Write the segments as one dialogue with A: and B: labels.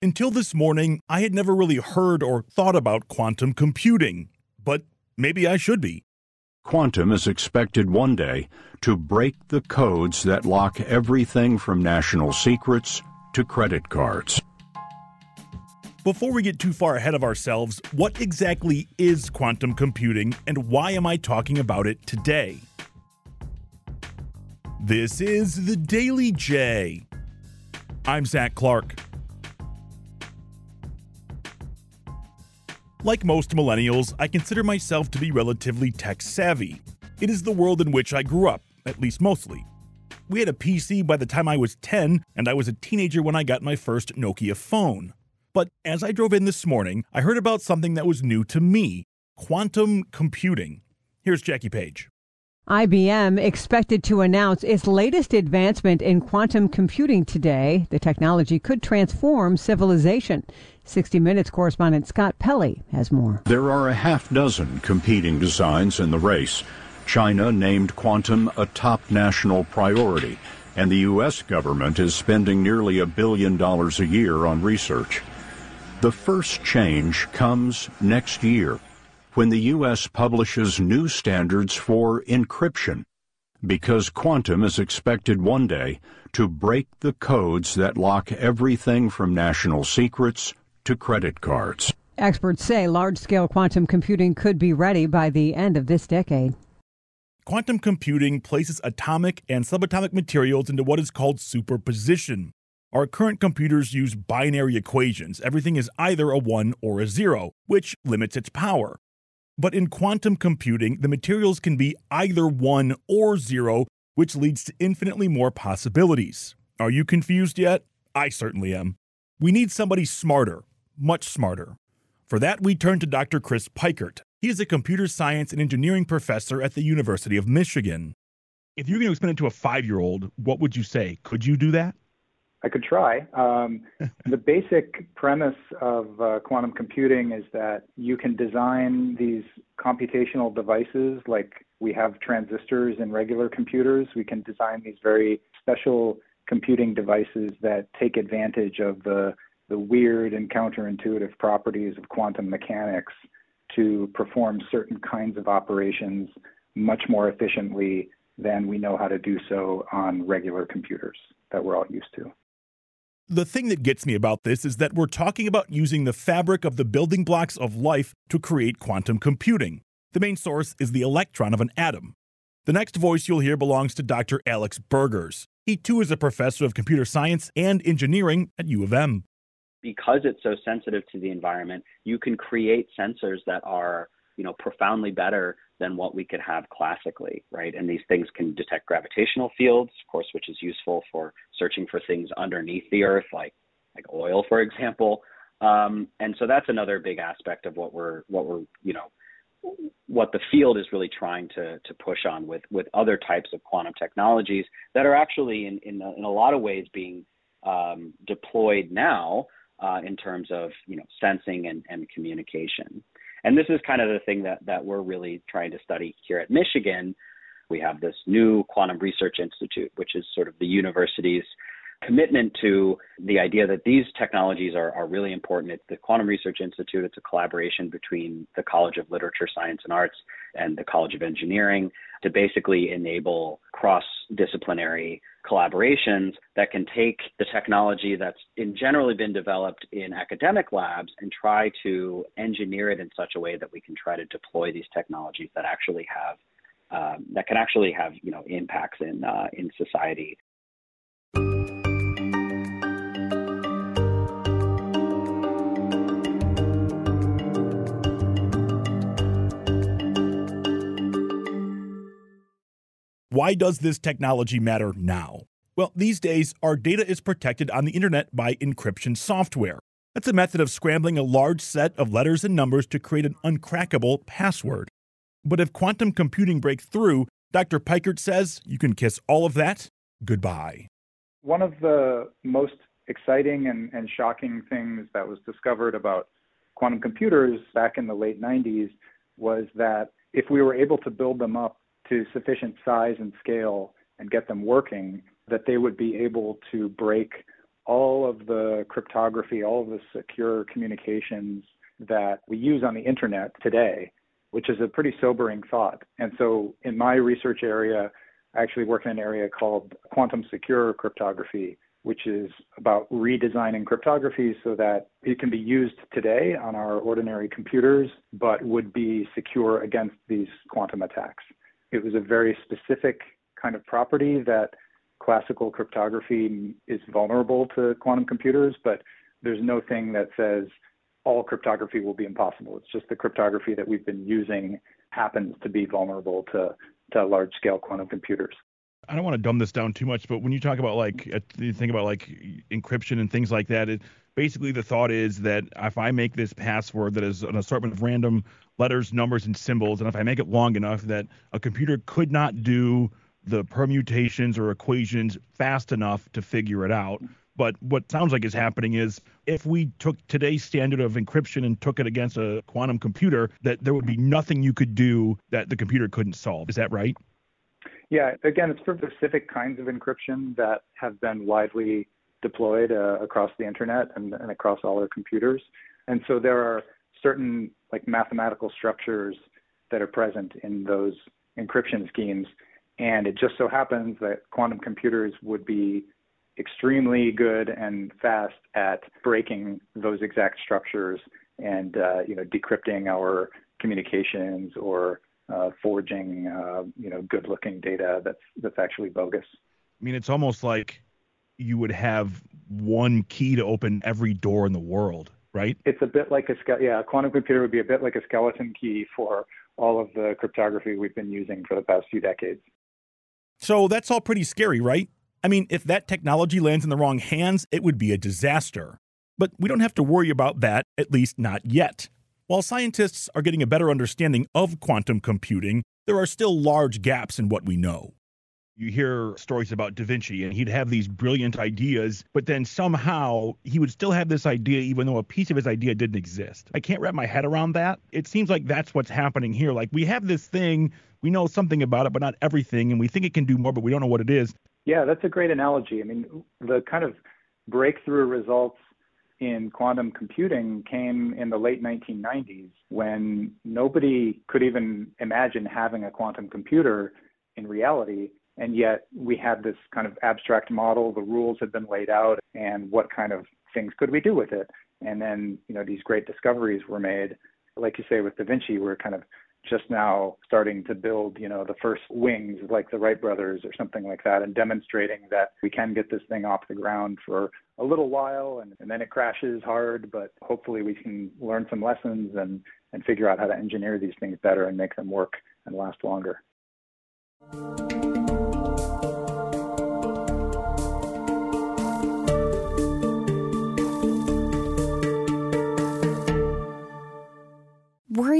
A: Until this morning, I had never really heard or thought about quantum computing, but maybe I should be.
B: Quantum is expected one day to break the codes that lock everything from national secrets to credit cards.
A: Before we get too far ahead of ourselves, what exactly is quantum computing and why am I talking about it today? This is the Daily J. I'm Zach Clark. Like most millennials, I consider myself to be relatively tech savvy. It is the world in which I grew up, at least mostly. We had a PC by the time I was 10, and I was a teenager when I got my first Nokia phone. But as I drove in this morning, I heard about something that was new to me quantum computing. Here's Jackie Page.
C: IBM expected to announce its latest advancement in quantum computing today. The technology could transform civilization. 60 Minutes correspondent Scott Pelley has more.
B: There are a half dozen competing designs in the race. China named quantum a top national priority, and the U.S. government is spending nearly a billion dollars a year on research. The first change comes next year when the U.S. publishes new standards for encryption, because quantum is expected one day to break the codes that lock everything from national secrets to credit cards.
C: Experts say large scale quantum computing could be ready by the end of this decade.
A: Quantum computing places atomic and subatomic materials into what is called superposition. Our current computers use binary equations. Everything is either a 1 or a 0, which limits its power. But in quantum computing, the materials can be either 1 or 0, which leads to infinitely more possibilities. Are you confused yet? I certainly am. We need somebody smarter, much smarter. For that, we turn to Dr. Chris Peikert. He is a computer science and engineering professor at the University of Michigan. If you're going to explain it to a five year old, what would you say? Could you do that?
D: I could try. Um, the basic premise of uh, quantum computing is that you can design these computational devices like we have transistors in regular computers. We can design these very special computing devices that take advantage of the, the weird and counterintuitive properties of quantum mechanics to perform certain kinds of operations much more efficiently than we know how to do so on regular computers that we're all used to.
A: The thing that gets me about this is that we're talking about using the fabric of the building blocks of life to create quantum computing. The main source is the electron of an atom. The next voice you'll hear belongs to Dr. Alex Burgers. He too is a professor of computer science and engineering at U of M.
E: Because it's so sensitive to the environment, you can create sensors that are, you know, profoundly better than what we could have classically, right? And these things can detect gravitational fields, of course, which is useful for searching for things underneath the earth, like like oil, for example. Um, and so that's another big aspect of what we're what we're you know what the field is really trying to to push on with with other types of quantum technologies that are actually in in a, in a lot of ways being um, deployed now uh, in terms of you know sensing and, and communication. And this is kind of the thing that, that we're really trying to study here at Michigan. We have this new Quantum Research Institute, which is sort of the university's commitment to the idea that these technologies are, are really important. It's the Quantum Research Institute. It's a collaboration between the College of Literature, Science, and Arts and the College of Engineering to basically enable cross disciplinary collaborations that can take the technology that's in generally been developed in academic labs and try to engineer it in such a way that we can try to deploy these technologies that actually have um, that can actually have you know impacts in uh, in society
A: Why does this technology matter now? Well, these days, our data is protected on the internet by encryption software. That's a method of scrambling a large set of letters and numbers to create an uncrackable password. But if quantum computing breaks through, Dr. Peikert says you can kiss all of that goodbye.
D: One of the most exciting and, and shocking things that was discovered about quantum computers back in the late 90s was that if we were able to build them up to sufficient size and scale and get them working, that they would be able to break all of the cryptography, all of the secure communications that we use on the internet today, which is a pretty sobering thought. And so, in my research area, I actually work in an area called quantum secure cryptography, which is about redesigning cryptography so that it can be used today on our ordinary computers, but would be secure against these quantum attacks. It was a very specific kind of property that classical cryptography is vulnerable to quantum computers, but there's no thing that says all cryptography will be impossible. It's just the cryptography that we've been using happens to be vulnerable to, to large scale quantum computers.
A: I don't want to dumb this down too much, but when you talk about like you think about like encryption and things like that, it, basically the thought is that if I make this password that is an assortment of random letters, numbers, and symbols, and if I make it long enough, that a computer could not do the permutations or equations fast enough to figure it out. But what sounds like is happening is if we took today's standard of encryption and took it against a quantum computer, that there would be nothing you could do that the computer couldn't solve. Is that right?
D: Yeah, again, it's for specific kinds of encryption that have been widely deployed uh, across the internet and, and across all our computers. And so there are certain like mathematical structures that are present in those encryption schemes. And it just so happens that quantum computers would be extremely good and fast at breaking those exact structures and uh, you know decrypting our communications or uh, forging, uh, you know, good-looking data that's that's actually bogus.
A: I mean, it's almost like you would have one key to open every door in the world, right?
D: It's a bit like a yeah, a quantum computer would be a bit like a skeleton key for all of the cryptography we've been using for the past few decades.
A: So that's all pretty scary, right? I mean, if that technology lands in the wrong hands, it would be a disaster. But we don't have to worry about that, at least not yet. While scientists are getting a better understanding of quantum computing, there are still large gaps in what we know. You hear stories about Da Vinci, and he'd have these brilliant ideas, but then somehow he would still have this idea, even though a piece of his idea didn't exist. I can't wrap my head around that. It seems like that's what's happening here. Like we have this thing, we know something about it, but not everything, and we think it can do more, but we don't know what it is.
D: Yeah, that's a great analogy. I mean, the kind of breakthrough results in quantum computing came in the late 1990s when nobody could even imagine having a quantum computer in reality. And yet we had this kind of abstract model, the rules had been laid out, and what kind of things could we do with it? And then, you know, these great discoveries were made. Like you say with Da Vinci, we're kind of just now starting to build, you know, the first wings like the Wright brothers or something like that and demonstrating that we can get this thing off the ground for a little while and, and then it crashes hard, but hopefully we can learn some lessons and, and figure out how to engineer these things better and make them work and last longer.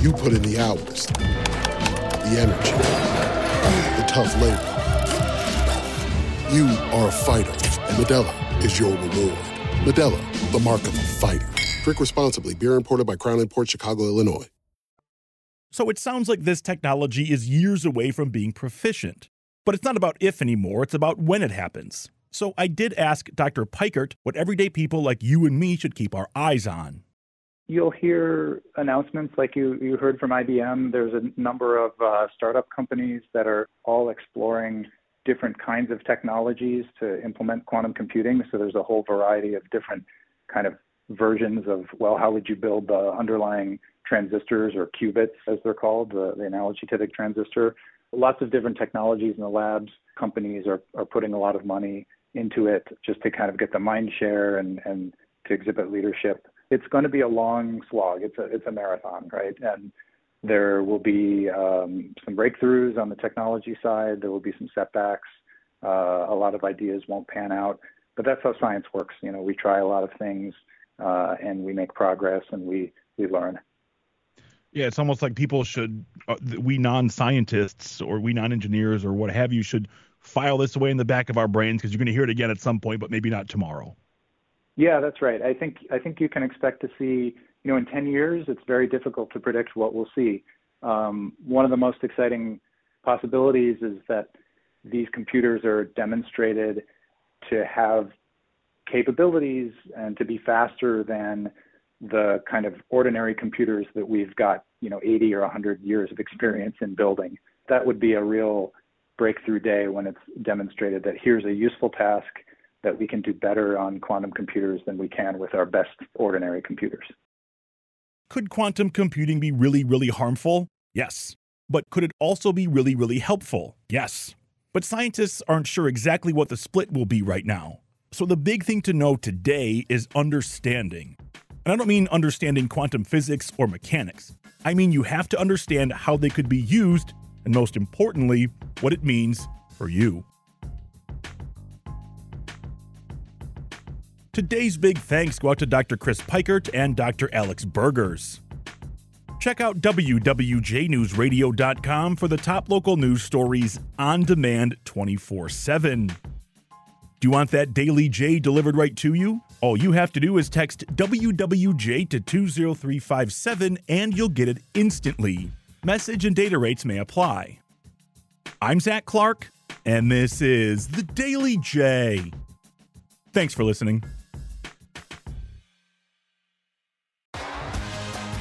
F: You put in the hours, the energy, the tough labor. You are a fighter, and Modelo is your reward. Modelo, the mark of a fighter. Drink responsibly. Beer imported by Crown Port Chicago, Illinois.
A: So it sounds like this technology is years away from being proficient. But it's not about if anymore, it's about when it happens. So I did ask Dr. Peikert what everyday people like you and me should keep our eyes on.
D: You'll hear announcements like you, you heard from IBM. There's a number of uh, startup companies that are all exploring different kinds of technologies to implement quantum computing. So there's a whole variety of different kind of versions of, well, how would you build the underlying transistors or qubits, as they're called, the, the analogy to the transistor. Lots of different technologies in the labs. Companies are, are putting a lot of money into it just to kind of get the mind share and, and to exhibit leadership. It's going to be a long slog. It's a it's a marathon, right? And there will be um, some breakthroughs on the technology side. There will be some setbacks. Uh, a lot of ideas won't pan out, but that's how science works. You know, we try a lot of things uh, and we make progress and we we learn.
A: Yeah, it's almost like people should, uh, we non-scientists or we non-engineers or what have you, should file this away in the back of our brains because you're going to hear it again at some point, but maybe not tomorrow.
D: Yeah, that's right. I think I think you can expect to see, you know, in 10 years, it's very difficult to predict what we'll see. Um, one of the most exciting possibilities is that these computers are demonstrated to have capabilities and to be faster than the kind of ordinary computers that we've got, you know, 80 or 100 years of experience in building. That would be a real breakthrough day when it's demonstrated that here's a useful task that we can do better on quantum computers than we can with our best ordinary computers.
A: Could quantum computing be really, really harmful? Yes. But could it also be really, really helpful? Yes. But scientists aren't sure exactly what the split will be right now. So the big thing to know today is understanding. And I don't mean understanding quantum physics or mechanics. I mean you have to understand how they could be used, and most importantly, what it means for you. Today's big thanks go out to Dr. Chris Peikert and Dr. Alex Burgers. Check out WWJNewsRadio.com for the top local news stories on demand 24 7. Do you want that Daily J delivered right to you? All you have to do is text WWJ to 20357 and you'll get it instantly. Message and data rates may apply. I'm Zach Clark, and this is the Daily J. Thanks for listening.